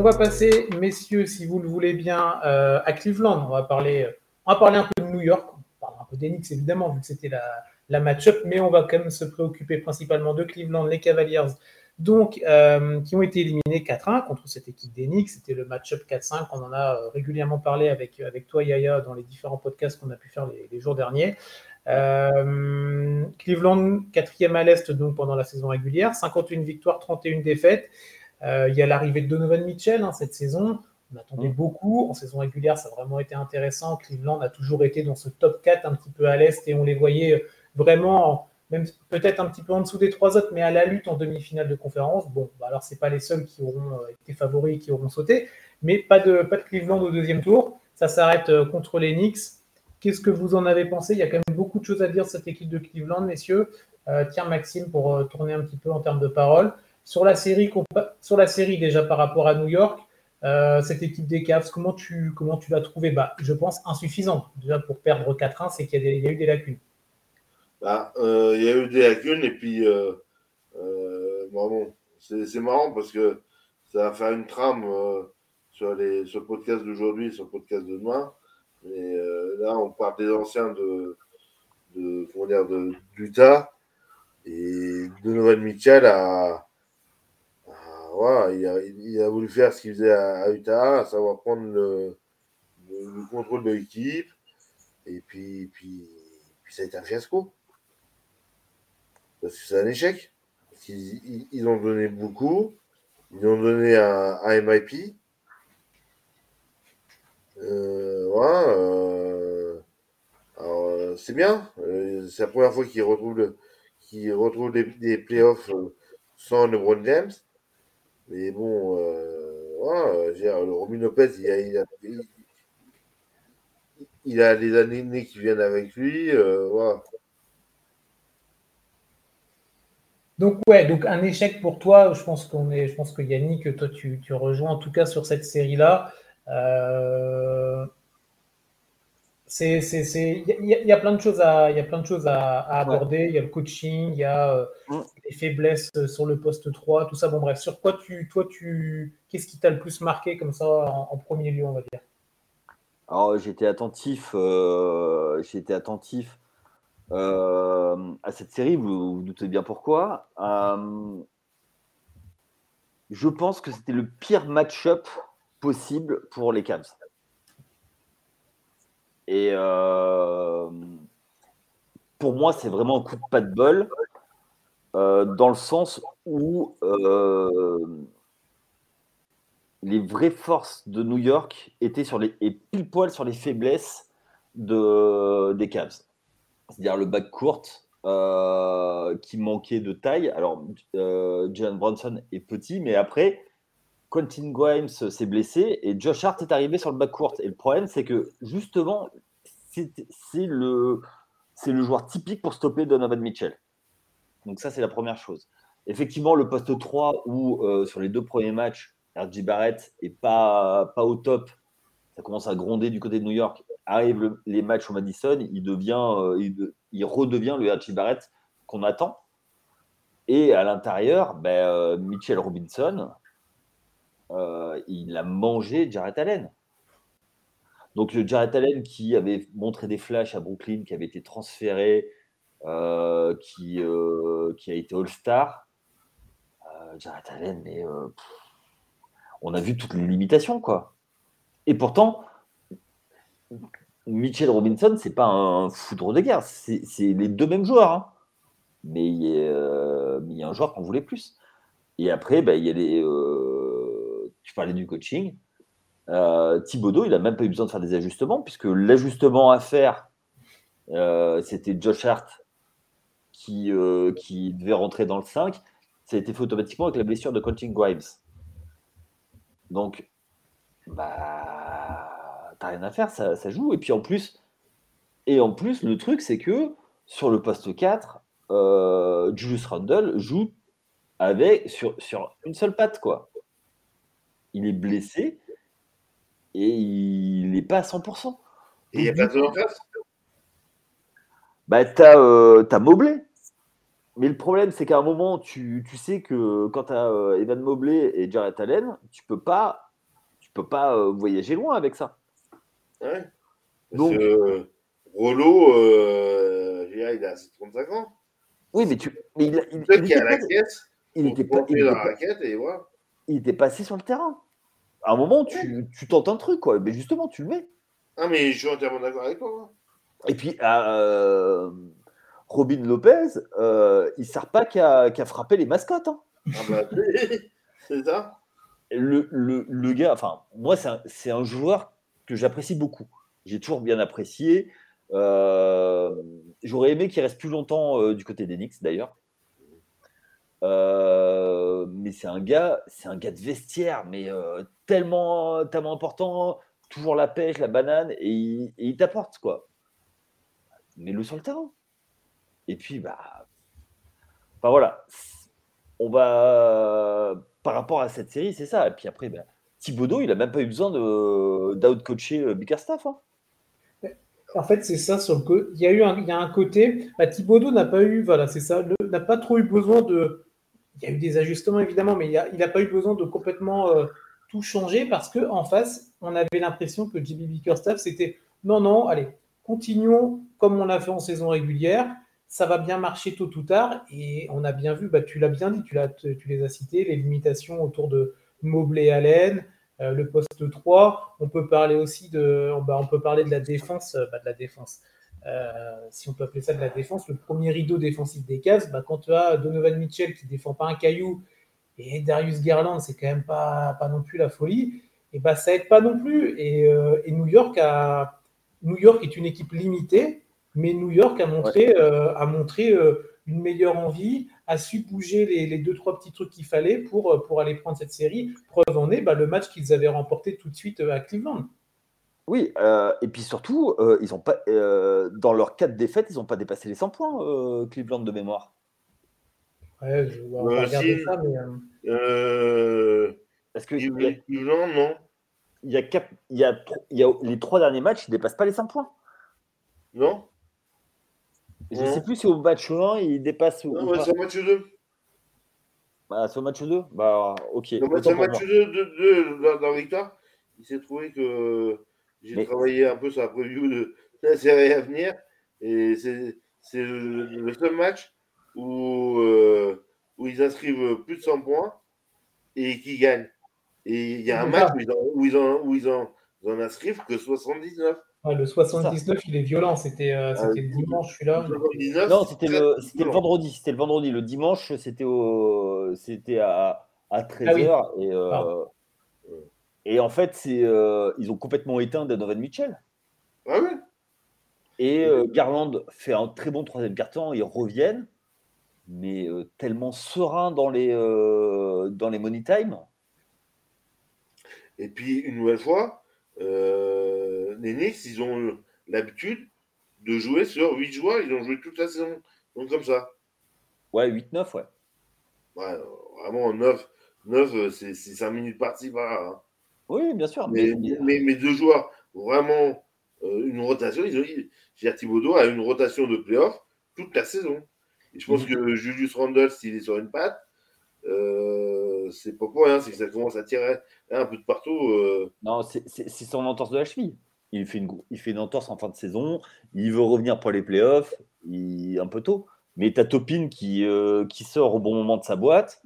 on va passer, messieurs, si vous le voulez bien, à Cleveland. On va parler, on va un peu de New York. On va parler un peu d'Enix, évidemment, vu que c'était la, match-up, mais on va quand même se préoccuper principalement de Cleveland, les Cavaliers, donc, euh, qui ont été éliminés 4-1 contre cette équipe d'Enix. C'était le match-up 4-5. On en a euh, régulièrement parlé avec, toi, Yaya, dans les différents podcasts qu'on a pu faire les, jours derniers. Euh, Cleveland, quatrième à l'Est donc pendant la saison régulière, 51 victoires, 31 défaites. Il y a l'arrivée de Donovan Mitchell hein, cette saison. On attendait mm. beaucoup. En saison régulière, ça a vraiment été intéressant. Cleveland a toujours été dans ce top 4 un petit peu à l'Est et on les voyait vraiment, même peut-être un petit peu en dessous des trois autres, mais à la lutte en demi-finale de conférence. Bon, bah alors c'est pas les seuls qui auront euh, été favoris et qui auront sauté, mais pas de, pas de Cleveland au deuxième tour. Ça s'arrête euh, contre les Knicks. Qu'est-ce que vous en avez pensé? Il y a quand même beaucoup de choses à dire cette équipe de Cleveland, messieurs. Euh, tiens, Maxime, pour tourner un petit peu en termes de parole. Sur la série, sur la série déjà par rapport à New York, cette équipe des Cavs, comment tu, comment tu l'as trouvée bah, Je pense insuffisante. Déjà, pour perdre 4-1, c'est qu'il y, a eu des lacunes. Bah, euh, il y a eu des lacunes et puis euh, euh, bon, c'est marrant parce que ça va faire une trame sur, les, le podcast d'aujourd'hui et sur le podcast de demain. Mais là, on parle des anciens de, de de, d'Utah et Donovan Mitchell a, il, a, voulu faire ce qu'il faisait à, Utah, à savoir prendre le, le, contrôle de l'équipe. Et puis, puis, ça a été un fiasco. Parce que c'est un échec. Ils, ils, ont donné beaucoup. Ils ont donné un, MIP. Euh, voilà. Euh, euh, c'est bien. C'est la première fois qu'ils retrouvent, qu'ils retrouvent des, des playoffs sans LeBron James. Mais bon, voilà, le Romy Lopez, il a, il a, il a les années qui viennent avec lui. voilà. Donc ouais, donc un échec pour toi. Je pense qu'on est, je pense que Yannick, toi tu, tu rejoins en tout cas sur cette série-là. Euh, c'est, il y, a plein de choses à, il y a plein de choses à, aborder. Il y a le coaching, il y a euh, mm. les faiblesses sur le poste 3, tout ça. Bon bref, sur quoi tu, toi tu, qu'est-ce qui t'a le plus marqué comme ça en, premier lieu, on va dire? Alors j'étais attentif, euh, j'étais attentif euh, à cette série, vous vous doutez bien pourquoi. Euh, je pense que c'était le pire match-up possible pour les Cavs. Et euh, pour moi, c'est vraiment un coup de pas de bol, dans le sens où les vraies forces de New York étaient sur les, et pile poil sur les faiblesses de, des Cavs c'est-à-dire le bac court euh, qui manquait de taille. Alors, euh, Jalen Bronson est petit, mais après, Quentin Grimes s'est blessé et Josh Hart est arrivé sur le bac court. Et le problème, c'est que justement, c'est le, le joueur typique pour stopper Donovan Mitchell. Donc, ça, c'est la première chose. Effectivement, le poste 3 où euh, sur les deux premiers matchs, RJ Barrett n'est pas, pas au top, ça commence à gronder du côté de New York arrive les matchs au Madison, il, devient, euh, il, redevient le Archie Barrett qu'on attend. Et à l'intérieur, ben, euh, Mitchell Robinson, euh, il a mangé Jarrett Allen. Donc le Jarrett Allen qui avait montré des flashs à Brooklyn, qui avait été transféré, qui, qui a été All-Star. Jarrett Allen, mais on a vu toutes les limitations, quoi. Et pourtant, Mitchell Robinson, c'est pas un foudre de guerre, c'est les deux mêmes joueurs. Hein. Mais euh, il y, a un joueur qu'on voulait plus. Et après, bah, il y a les. Euh, tu parlais du coaching. Euh, Thibodeau, il n'a même pas eu besoin de faire des ajustements, puisque l'ajustement à faire, c'était Josh Hart qui, qui devait rentrer dans le 5. Ça a été fait automatiquement avec la blessure de coaching Grimes. Donc, bah t'as rien à faire, ça, joue. Et puis en plus, et en plus, le truc, c'est que sur le poste 4, euh, Julius Randle joue avec sur, sur une seule patte, quoi. Il est blessé et il n'est pas à 100%. Et il n'y a pas de face Bah, t'as euh, as Mobley. Mais le problème, c'est qu'à un moment, tu, tu sais que quand tu as euh, Evan Mobley et Jared Allen, tu peux pas tu peux pas euh, voyager loin avec ça. Ouais. Parce Donc- que euh, Rollo, euh, il a 35 ans. Oui, mais tu. Mais il, il, était la pas- caisse, il était pas, il la était pas- raquette et voilà. Il était passé sur le terrain. À un moment, tu, tu tentes un truc, quoi. Mais justement, tu le mets. Ah, mais je suis entièrement d'accord avec toi. hein. Et puis, euh, Robin Lopez, euh, il ne sert pas qu'à qu'à frapper les mascottes. hein. Ah, bah, c'est ça. Le, le, le gars, enfin, moi, c'est un, joueur que j'apprécie beaucoup. J'ai toujours bien apprécié. Euh, J'aurais aimé qu'il reste plus longtemps du côté des Knicks, d'ailleurs. Euh, mais c'est un gars, c'est un gars de vestiaire, mais euh, tellement, tellement important, toujours la pêche, la banane, et il, t'apporte quoi. Mets-le sur le terrain. Et puis bah, enfin voilà, on va par rapport à cette série, c'est ça. Et puis après, bah, Thibodeau, il a même pas eu besoin d'out-coacher euh, Bickerstaff. Hein. En fait, c'est ça Il y a eu un, il y a un côté. Bah, Thibodeau n'a pas eu, voilà, c'est ça, n'a pas trop eu besoin de. Il y a eu des ajustements évidemment, mais il n'a pas eu besoin de complètement euh, tout changer parce que en face, on avait l'impression que JB Bickerstaff, c'était non, non, allez, continuons comme on l'a fait en saison régulière. Ça va bien marcher tôt ou tard. Et on a bien vu, bah, tu l'as bien dit, tu, les as cités, les limitations autour de Mobley Allen, euh, le poste 3. On peut parler aussi de, bah, on peut parler de la défense, euh, bah, de la défense. Euh, si on peut appeler ça de la défense, le premier rideau défensif des Cavs, bah, quand tu as Donovan Mitchell qui défend pas un caillou et Darius Garland, c'est quand même pas, pas non plus la folie, et bah, ça aide pas non plus. Et, euh, et New, York a, New York est une équipe limitée, mais New York a montré, euh, a montré une meilleure envie, a su bouger les, les deux, trois petits trucs qu'il fallait pour, pour aller prendre cette série. Preuve en est bah, le match qu'ils avaient remporté tout de suite à Cleveland. Oui, euh, et puis surtout, euh, ils ont pas, euh, dans leurs quatre défaites, ils n'ont pas dépassé les 100 points, euh, Cleveland de mémoire. Ouais, je, on va Euh, regarder si. ça, mais Parce que il y a- Cleveland, non. il y a cap- il y a tro- il y a les trois derniers matchs, ils ne dépassent pas les 100 points. Non Je ne sais plus si au match 1, ils dépassent ou Non, ou ouais, pas. c'est un match 2. Ah, c'est au match 2 Bah, ok. C'est pour match moi. 2 de, de, dans, dans la victoire. Il s'est trouvé que j'ai Mais- travaillé un peu sur la preview de la série à venir. Et c'est c'est le, seul match où, euh, où ils inscrivent plus de 100 points et qui gagnent. Et il y a un match où ils, en, où, ils en, où ils en- ils en inscrivent que 79. ouais, le 79, il est violent. C'était euh, Ah, c'était le dimanche, celui-là. 79 Non, c'était le, c'était le violent. vendredi. C'était le vendredi. Le dimanche, c'était au, c'était à, à 13h. Ah oui. et, euh. Et en fait, c'est, euh, ils ont complètement éteint Donovan Mitchell. Ah oui Et euh, Garland fait un très bon troisième carton. Ils reviennent, mais euh, tellement serein dans les, dans les money time. Et puis, une nouvelle fois, les Knicks, ils ont l'habitude de jouer sur 8 joueurs. Ils ont joué toute la saison. Donc, comme ça. Ouais, 8-9, ouais. Ouais, vraiment, 9, 9 c'est 5 minutes par-ci, par-là. hein. Oui, bien sûr. Mais, Mais, mais, mais deux joueurs, vraiment, euh, une rotation. Ils ont, Gérard Thibodeau a une rotation de playoff toute la saison. Et je pense Mhm. que Julius Randle, s'il est sur une patte, euh, c'est pas pour rien. C'est que ça commence à tirer un peu de partout. euh, Non, c'est son entorse de la cheville. Il fait, une, il fait une entorse en fin de saison. Il veut revenir pour les playoffs. Il, un peu tôt. Mais t'as Topin qui, qui sort au bon moment de sa boîte.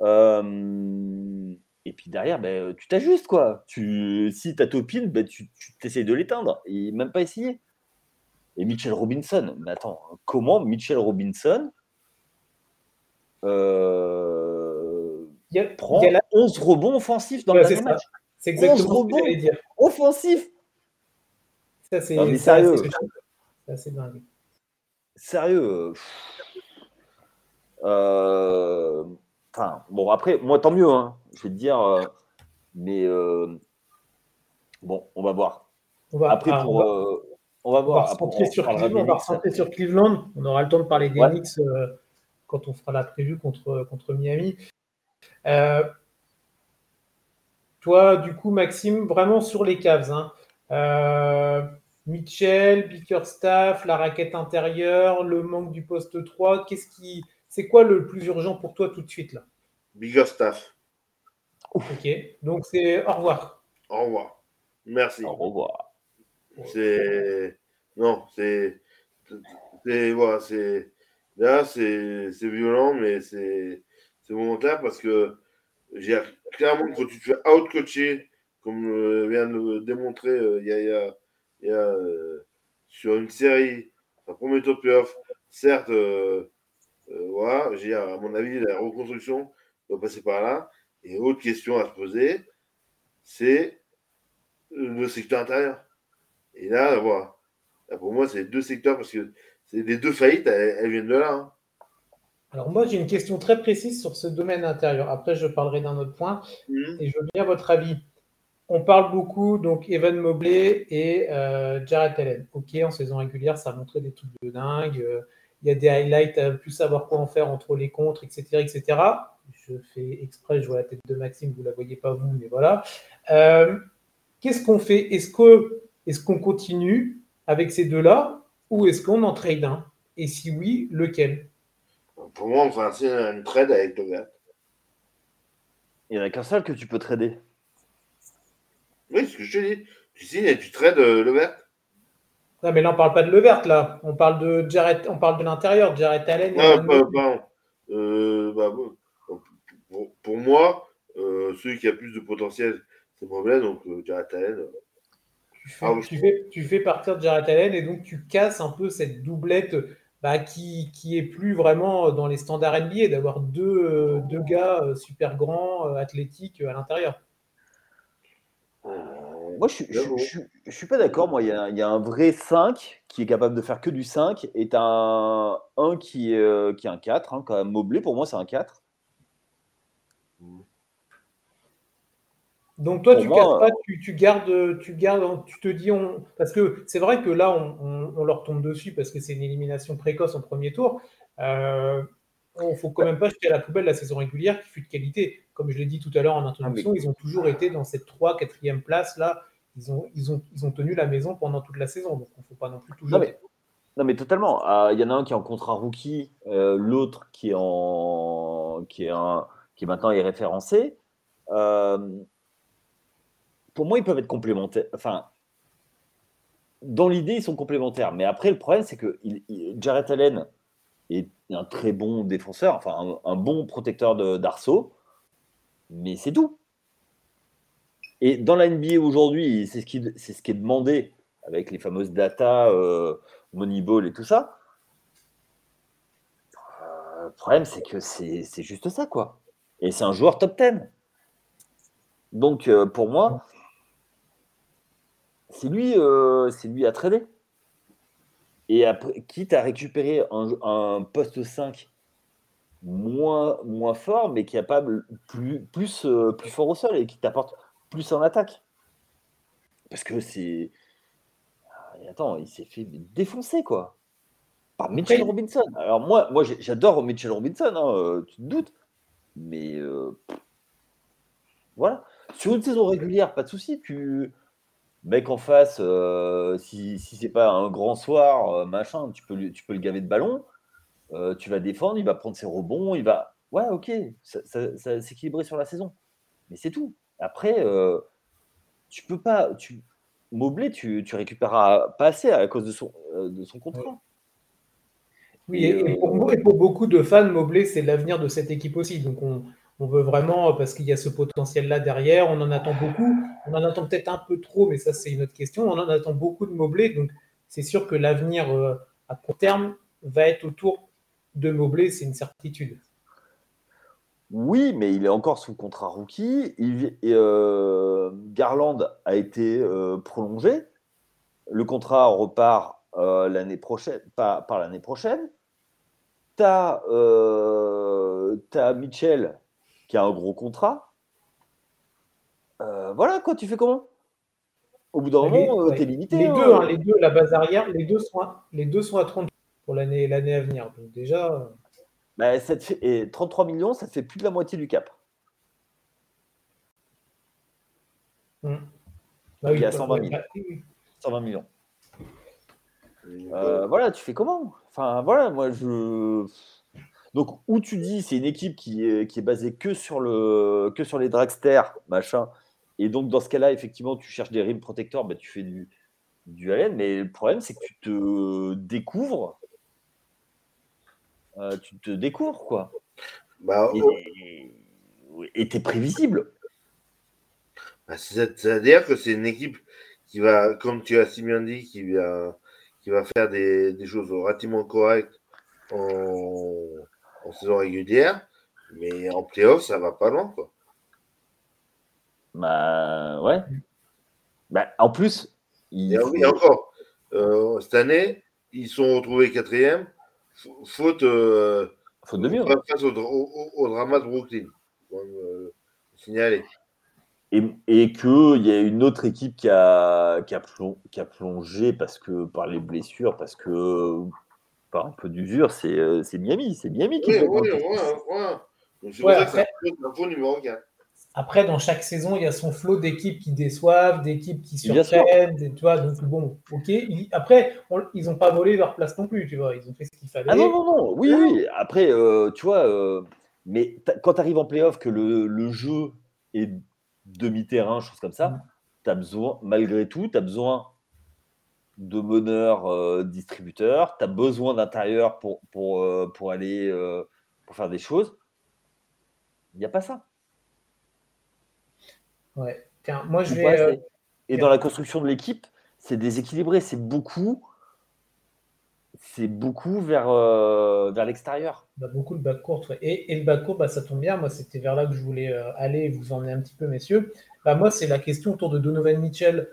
Euh, et puis derrière, ben, tu t'ajustes. quoi. Tu, si t'as Topin, ben, tu, tu t'essayes de l'éteindre. Et même pas essayé. Et Mitchell Robinson. Mais attends, comment Mitchell Robinson euh, Il y a, prend il y a la- 11 rebonds offensifs dans Ouais, le c'est dernier ça. match? C'est exactement ce rebonds. que j'allais dire. Offensif Ça, c'est Non, mais c'est sérieux. c'est assez dingue. Sérieux. euh, bon, après, moi, tant mieux, hein, je vais te dire. euh, mais euh, bon, on va voir. On va, Après, ah, pour. on va- euh, on va on va voir. On sur Cleveland. des On va sur Cleveland. On aura le temps de parler des Ouais. Knicks quand on fera la prévue contre, contre Miami. Toi, du coup, Maxime, vraiment sur les Cavs. hein. Mitchell, Bickerstaff, la raquette intérieure, le manque du poste 3. Qu'est-ce qui, c'est quoi le plus urgent pour toi tout de suite là Bigger staff. Ok, donc c'est au revoir. Au revoir. Merci. Au revoir. C'est. Non, c'est. C'est. Voilà, c'est. Là, c'est violent, mais c'est moment-là parce que j'ai clairement, quand tu te fais out-coacher, comme euh, vient de le démontrer euh, il y a, y a, y a euh, sur une série, un premier top off, certes, voilà, j'ai à mon avis, la reconstruction doit passer par là. Et autre question à se poser, c'est le secteur intérieur. Et là, voilà. pour moi, c'est deux secteurs parce que c'est les deux faillites, elles, viennent de là. Hein. Alors moi, j'ai une question très précise sur ce domaine intérieur. Après, je parlerai d'un autre point mmh. et je veux bien votre avis. On parle beaucoup, donc Evan Mobley et euh, Jared Allen. Ok, en saison régulière, ça a montré des trucs de dingue. Euh, il y a des highlights à plus savoir quoi en faire entre les contres, etc. etc. Je fais exprès, je vois la tête de Maxime, vous ne la voyez pas vous, mais voilà. Euh, qu'est-ce qu'on fait? Est-ce qu'on est qu'on continue avec ces deux-là ou est-ce qu'on en trade un? Et si oui, lequel? Pour moi, on fait un trade avec Levert. Il n'y en a qu'un seul que tu peux trader. Oui, ce que je te dis. Tu signes et tu trades euh, Levert. Non, mais là, on ne parle pas de Levert, là. On parle de Jared, on parle de l'intérieur, Jared Allen. Non, pas, euh, bah, pour, moi, euh, celui qui a plus de potentiel, c'est Mobley, donc Jared Allen. Tu fais, partir de Jared Allen et donc tu casses un peu cette doublette bah, qui, qui est plus vraiment dans les standards NBA d'avoir deux, deux gars super grands, athlétiques à l'intérieur. Moi, je, je, suis pas d'accord. Moi, il y, a, un vrai 5 qui est capable de faire que du 5 et un 1 qui, est, qui est un 4. Hein, quand même, Mobley, pour moi, c'est un 4. Donc toi, tu casses pas, tu, gardes, tu gardes, tu te dis, on... parce que c'est vrai que là, on, leur tombe dessus parce que c'est une élimination précoce en premier tour. Euh, il faut quand même pas jeter à la poubelle la saison régulière qui fut de qualité. Comme je l'ai dit tout à l'heure en introduction, ah, ils ont toujours été dans cette 3 4e place là. Ils ont, ils, ont, ils ont tenu la maison pendant toute la saison. Donc, il ne faut pas non plus jeter. Non, mais, totalement. Ah, il y en a un qui est en contrat rookie, euh, l'autre qui est en qui est un qui maintenant est référencé. Euh, pour moi, ils peuvent être complémentaires. Enfin, dans l'idée, ils sont complémentaires. Mais après, le problème, c'est que Jared Allen, est un très bon défenseur, enfin un, bon protecteur d'arceau, mais c'est tout. Et dans la NBA aujourd'hui, c'est ce, qui, est demandé avec les fameuses data, euh, Moneyball et tout ça. Euh, le problème, c'est que c'est juste ça, quoi. Et c'est un joueur top 10. Donc, euh, pour moi, c'est lui, c'est lui à trader. Et après, quitte à récupérer un, poste 5 moins, moins fort, mais qui est capable plus, plus, euh, plus fort au sol et qui t'apporte plus en attaque. Parce que c'est. Ah, attends, il s'est fait défoncer, quoi. Par Mitchell Robinson. Alors, moi, moi j'adore Mitchell Robinson, hein, euh, tu te doutes. Mais. Euh, voilà. Sur une saison régulière, pas de souci. Tu mec en face, euh, si, si c'est pas un grand soir, machin, tu peux, tu peux le gaver de ballon, euh, tu vas défendre, il va prendre ses rebonds, il va. Ouais, ok, ça, ça, s'équilibrer sur la saison. Mais c'est tout. Après, tu peux pas. Tu... Mobley, tu, tu récupéreras pas assez à cause de son, de son contrat. Oui, et, pour, et, pour, beaucoup de fans, Mobley, c'est l'avenir de cette équipe aussi. Donc on, on veut vraiment, parce qu'il y a ce potentiel-là derrière, on en attend beaucoup. On en attend peut-être un peu trop, mais ça, c'est une autre question. On en attend beaucoup de Mobley. Donc, c'est sûr que l'avenir euh, à court terme va être autour de Mobley, c'est une certitude. Oui, mais il est encore sous contrat rookie. Euh, Garland a été euh, prolongé. Le contrat repart l'année prochaine, par, l'année prochaine. Tu as, Mitchell qui a un gros contrat. Euh, voilà, quoi, tu fais comment? Au bout d'un moment, euh, tu es limité. Les, hein. deux, hein, les deux, la base arrière, les deux sont à, les deux sont à 30 pour l'année à venir. Donc déjà. Euh, bah, ça fait, et 33 millions, ça fait plus de la moitié du cap. Mmh. Bah Il y a 120, 120 millions. voilà, tu fais comment? Enfin, voilà, moi, je Donc, où tu dis c'est une équipe qui est, qui est basée que sur, le, que sur les dragsters, machin, et donc dans ce cas-là, effectivement, tu cherches des rim protecteurs, bah, tu fais du, du Allen, mais le problème, c'est que tu te découvres. Euh, tu te découvres, quoi. Bah, et tu es prévisible. Bah, C'est-à-dire que c'est une équipe qui va, comme tu as si bien dit, qui va, qui va faire des, des choses relativement correctes en, en, saison régulière, mais en playoff, ça va pas loin. Quoi. Bah ouais. Bah, en plus, il et, encore, euh, cette année, ils sont retrouvés quatrième, faute, euh, faute de mieux. Face au, au, au, drama de Brooklyn. Euh, signaler et, qu'il y a une autre équipe qui a, qui, a plongé, parce que, par les blessures, parce que par un peu d'usure, c'est, euh, Miami. C'est Miami qui oui, oui, oui, ouais, après, numéro 4. Après, dans chaque saison, il y a son flot d'équipes qui déçoivent, d'équipes qui surprennent, tu vois, donc bon, ok. après, ils n'ont pas volé leur place non plus, tu vois, ils ont fait ce qu'il fallait. Ah non, non, non, oui, oui. Après, euh, tu vois, euh, mais quand tu arrives en playoff, que le, le jeu est demi-terrain, choses comme ça, mm. tu as besoin, malgré tout, tu as besoin de meneurs euh, distributeurs, tu as besoin d'intérieur pour, pour, euh, pour aller pour faire des choses. Il n'y a pas ça. Ouais. Tiens, moi je vais. Et dans la construction de l'équipe, c'est déséquilibré, c'est beaucoup c'est beaucoup vers, euh, vers l'extérieur. Bah, beaucoup le backcourt. Ouais. Et, et, le backcourt, bah, ça tombe bien. Moi, c'était vers là que je voulais euh, aller et vous emmener un petit peu, messieurs. Bah, moi, c'est la question autour de Donovan Mitchell.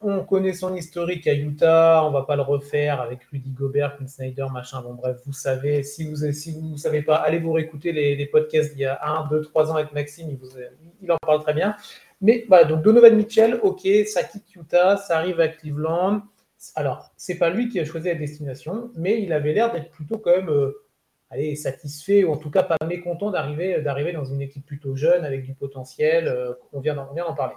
On connaît son historique à Utah, on va pas le refaire avec Rudy Gobert, Quinn Snyder, machin. Bon, bref, vous savez, si vous ne si vous savez pas, allez vous réécouter les, podcasts d'il y a 1, 2, 3 ans avec Maxime, il, en parle très bien. Mais voilà, donc Donovan Mitchell, ok, ça quitte Utah, ça arrive à Cleveland alors, c'est pas lui qui a choisi la destination, mais il avait l'air d'être plutôt quand même euh, allez, satisfait, ou en tout cas pas mécontent d'arriver, d'arriver dans une équipe plutôt jeune, avec du potentiel. Euh, on, vient d'en, parler.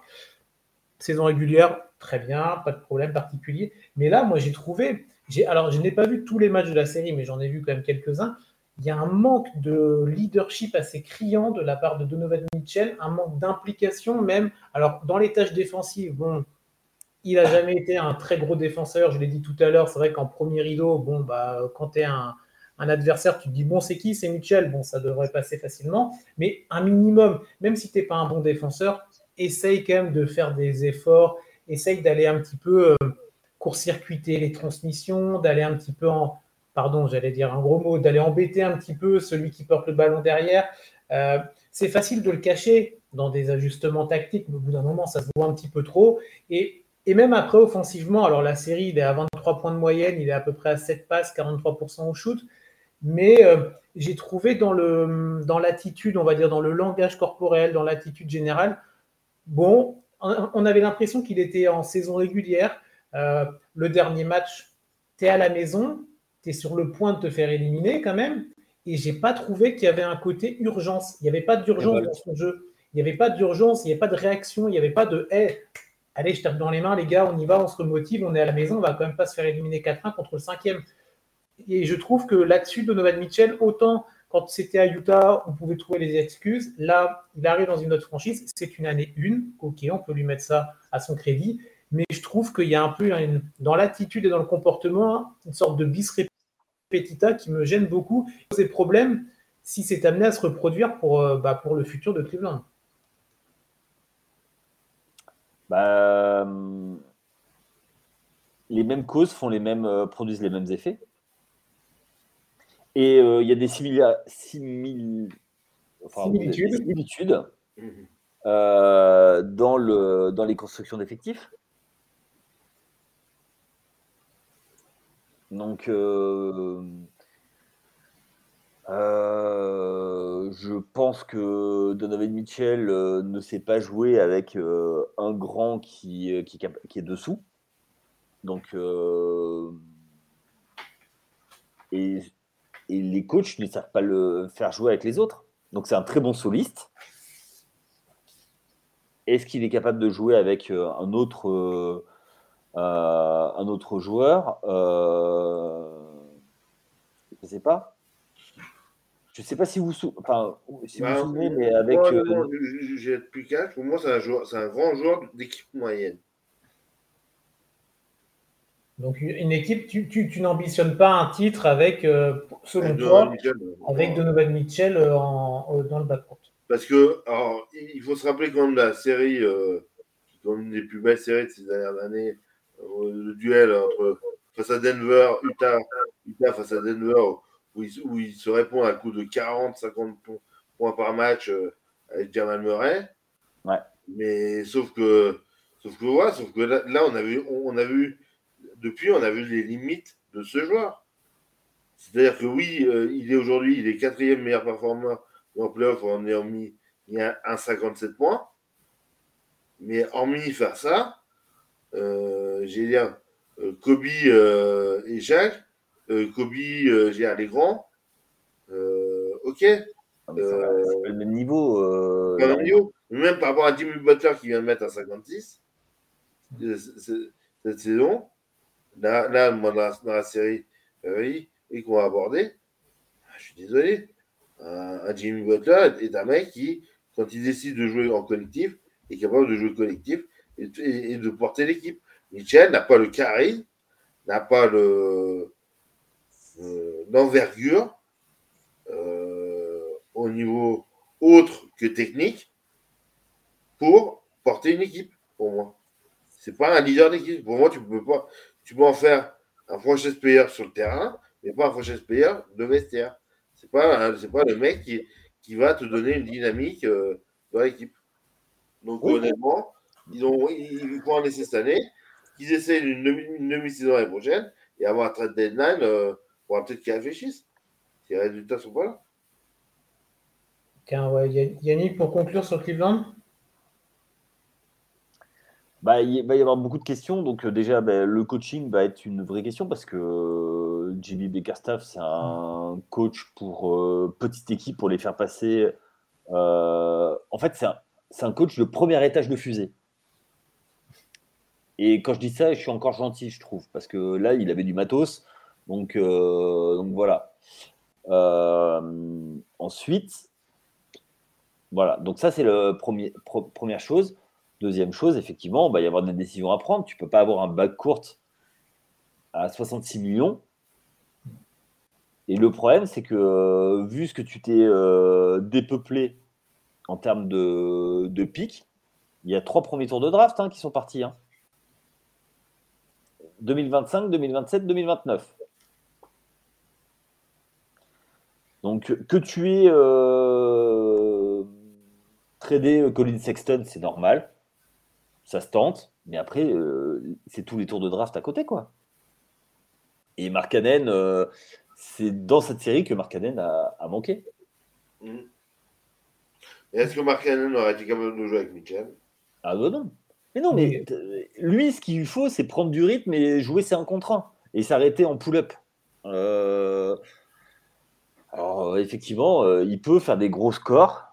Saison régulière, très bien, pas de problème particulier. Mais là, moi, j'ai trouvé. Alors, je n'ai pas vu tous les matchs de la série, mais j'en ai vu quand même quelques-uns. Il y a un manque de leadership assez criant de la part de Donovan Mitchell, un manque d'implication même. Alors, dans les tâches défensives, bon, il n'a jamais été un très gros défenseur, je l'ai dit tout à l'heure. C'est vrai qu'en premier rideau, bon, bah, quand tu es un, adversaire, tu te dis bon, c'est qui? C'est Mitchell. Bon, ça devrait passer facilement. Mais un minimum, même si tu n'es pas un bon défenseur, essaye quand même de faire des efforts, essaye d'aller un petit peu euh, court-circuiter les transmissions, d'aller un petit peu en. Pardon, j'allais dire un gros mot, d'aller embêter un petit peu celui qui porte le ballon derrière. Euh, c'est facile de le cacher dans des ajustements tactiques, mais au bout d'un moment, ça se voit un petit peu trop. Et et même après, offensivement, alors la série, il est à 23 points de moyenne, il est à peu près à 7 passes, 43% au shoot. Mais euh, j'ai trouvé dans, le, dans l'attitude, on va dire, dans le langage corporel, dans l'attitude générale, bon, on avait l'impression qu'il était en saison régulière. Euh, le dernier match, tu es à la maison, tu es sur le point de te faire éliminer quand même. Et j'ai pas trouvé qu'il y avait un côté urgence. Il n'y avait pas d'urgence dans son jeu. Il n'y avait pas d'urgence, il n'y avait pas de réaction, il n'y avait pas de hey, allez, je tape dans les mains, les gars, on y va, on se remotive, on est à la maison, on va quand même pas se faire éliminer 4-1 contre le cinquième. Et je trouve que là-dessus, Donovan Mitchell, autant quand c'était à Utah, on pouvait trouver les excuses. Là, il arrive dans une autre franchise, c'est une année une, ok, on peut lui mettre ça à son crédit, mais je trouve qu'il y a un peu dans l'attitude et dans le comportement une sorte de bis repetita qui me gêne beaucoup. C'est problème si c'est amené à se reproduire pour, euh, bah, pour le futur de Cleveland. bah, les mêmes causes font les mêmes, euh, produisent les mêmes effets. Et euh, il y a des similitudes, mhm. euh, dans, le, dans les constructions d'effectifs. Donc, euh, je pense que Donovan Mitchell ne sait pas jouer avec un grand qui, qui, est dessous. Donc, et, les coachs ne savent pas le faire jouer avec les autres. Donc, c'est un très bon soliste. Est-ce qu'il est capable de jouer avec un autre, un autre joueur Je ne sais pas. Je sais pas si vous, sou... enfin, si Bah, vous vous souvenez, mais avec. Moi, euh, être plus cash. Pour moi, c'est un, joueur- c'est un grand joueur d'équipe moyenne. Donc une équipe, tu, tu, tu n'ambitionnes pas un titre avec, euh, selon toi, Mitchell, euh, avec. Donovan Mitchell euh, en, euh, dans le backcourt. Parce que, alors, il il faut se rappeler quand même la série, euh, même une des plus belles séries de ces dernières années, euh, le duel entre face à Denver, Utah, Utah face à Denver, où ils se répondent à coup de 40, 50 po- points par match euh, avec Jamal Murray. Ouais. Mais sauf que, sauf que, ouais, sauf que là, là, on a vu, on, on a vu, depuis, on a vu les limites de ce joueur. C'est-à-dire que oui, euh, il est aujourd'hui, il est quatrième meilleur performeur en playoff en ayant mis, mis un, un 57 points. Mais hormis faire ça, euh, j'ai dire, euh, Kobe euh, et Jacques, Kobe, j'ai les grands, ok, ah, mais ça va, c'est pas le même niveau. pas le niveau. Même par rapport à Jimmy Butler qui vient de mettre un 56 euh, c- c- cette saison, là, dans, la, la série euh, et qu'on va aborder, ah, je suis désolé, un, Jimmy Butler est un mec qui, quand il décide de jouer en collectif, est capable de jouer collectif et, de porter l'équipe. Michel n'a pas le charisme, n'a pas euh, l'envergure euh, au niveau autre que technique pour porter une équipe, pour moi. C'est pas un leader d'équipe. Pour moi, tu peux pas. Tu peux en faire un franchise player sur le terrain, mais pas un franchise player de vestiaire. C'est pas, c'est pas le mec qui, qui va te donner une dynamique euh, dans l'équipe. Donc Oui. honnêtement, ils ont, ils, ils vont en laisser cette année, qu'ils essaient une demi- une demi-saison l'année prochaine et avoir un trade deadline euh, pour peut-être qu'ils réfléchissent. Si les résultats sont pas là. Tiens, ouais, Yann- Yannick, pour conclure sur Cleveland? Bah, il va y avoir beaucoup de questions. Donc, euh, déjà, bah, le coaching va être une vraie question parce que euh, Jimmy Bickerstaff, c'est un coach pour euh, petite équipe pour les faire passer. euh, en fait, c'est un, coach de premier étage de fusée. Et quand je dis ça, je suis encore gentil, je trouve, parce que là, il avait du matos. Donc, donc voilà. Ensuite, voilà. Donc ça, c'est la premier, première chose. Deuxième chose, effectivement, il va y avoir des décisions à prendre. Tu peux pas avoir un bac courte à 66 millions. Et le problème, c'est que euh, vu ce que tu t'es euh, dépeuplé en termes de, de pics, il y a trois premiers tours de draft hein, qui sont partis. hein. 2025, 2027, 2029. Donc, que tu aies euh, tradé Colin Sexton, c'est normal. Ça se tente. Mais après, euh, c'est tous les tours de draft à côté, quoi. Et Mark Cannon, euh, c'est dans cette série que Mark Cannon a, a manqué. Et Est-ce que Mark Cannon aurait été capable de jouer avec Mitchell? Ah bah non. Mais non, mais lui, ce qu'il lui faut, c'est prendre du rythme et jouer ses 1 contre 1 et s'arrêter en pull-up. Euh, Alors, euh, effectivement, euh, il peut faire des gros scores.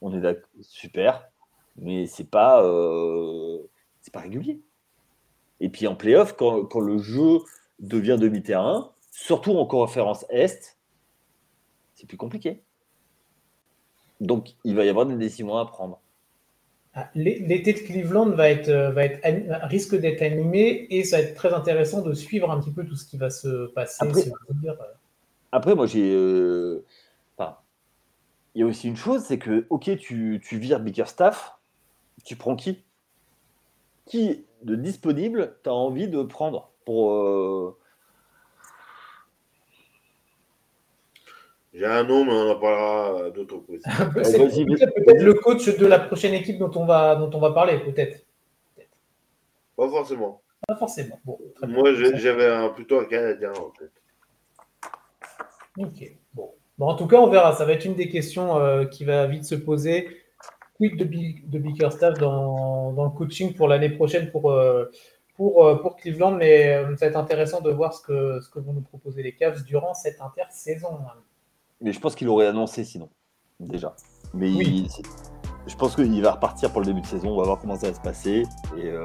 On est d'accord, super. Mais c'est pas, euh, c'est pas régulier. Et puis en playoff, quand, quand le jeu devient demi-terrain, surtout en conférence Est, c'est plus compliqué. Donc, il va y avoir des décisions à prendre. Ah, l'é- L'été de Cleveland va être, euh, va être risque d'être animé et ça va être très intéressant de suivre un petit peu tout ce qui va se passer. Après- se euh, Après, moi, j'ai. euh, enfin, il y a aussi une chose, c'est que, ok, tu, tu vires Bickerstaff, tu prends qui? Qui de disponible tu as envie de prendre pour. euh, J'ai un nom, mais on en parlera d'autres c'est vas-y, peut-être le coach de la prochaine équipe dont on va, dont on va parler, peut-être. Pas forcément. Pas forcément. Bon. Moi, j'avais un, plutôt un Canadien en tête. Ok. Bon. Bon, en tout cas, on verra. Ça va être une des questions euh, qui va vite se poser. Quid de, de Bickerstaff dans, dans le coaching pour l'année prochaine pour, euh, pour, euh, pour Cleveland, mais euh, ça va être intéressant de voir ce que, ce que vont nous proposer les Cavs durant cette intersaison. Mais je pense qu'il aurait annoncé sinon, déjà. Mais Oui. il- je pense qu'il va repartir pour le début de saison. On va voir comment ça va se passer. Et euh,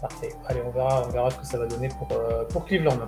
Parfait. Allez, on verra, on verra ce que ça va donner pour, pour Cleveland.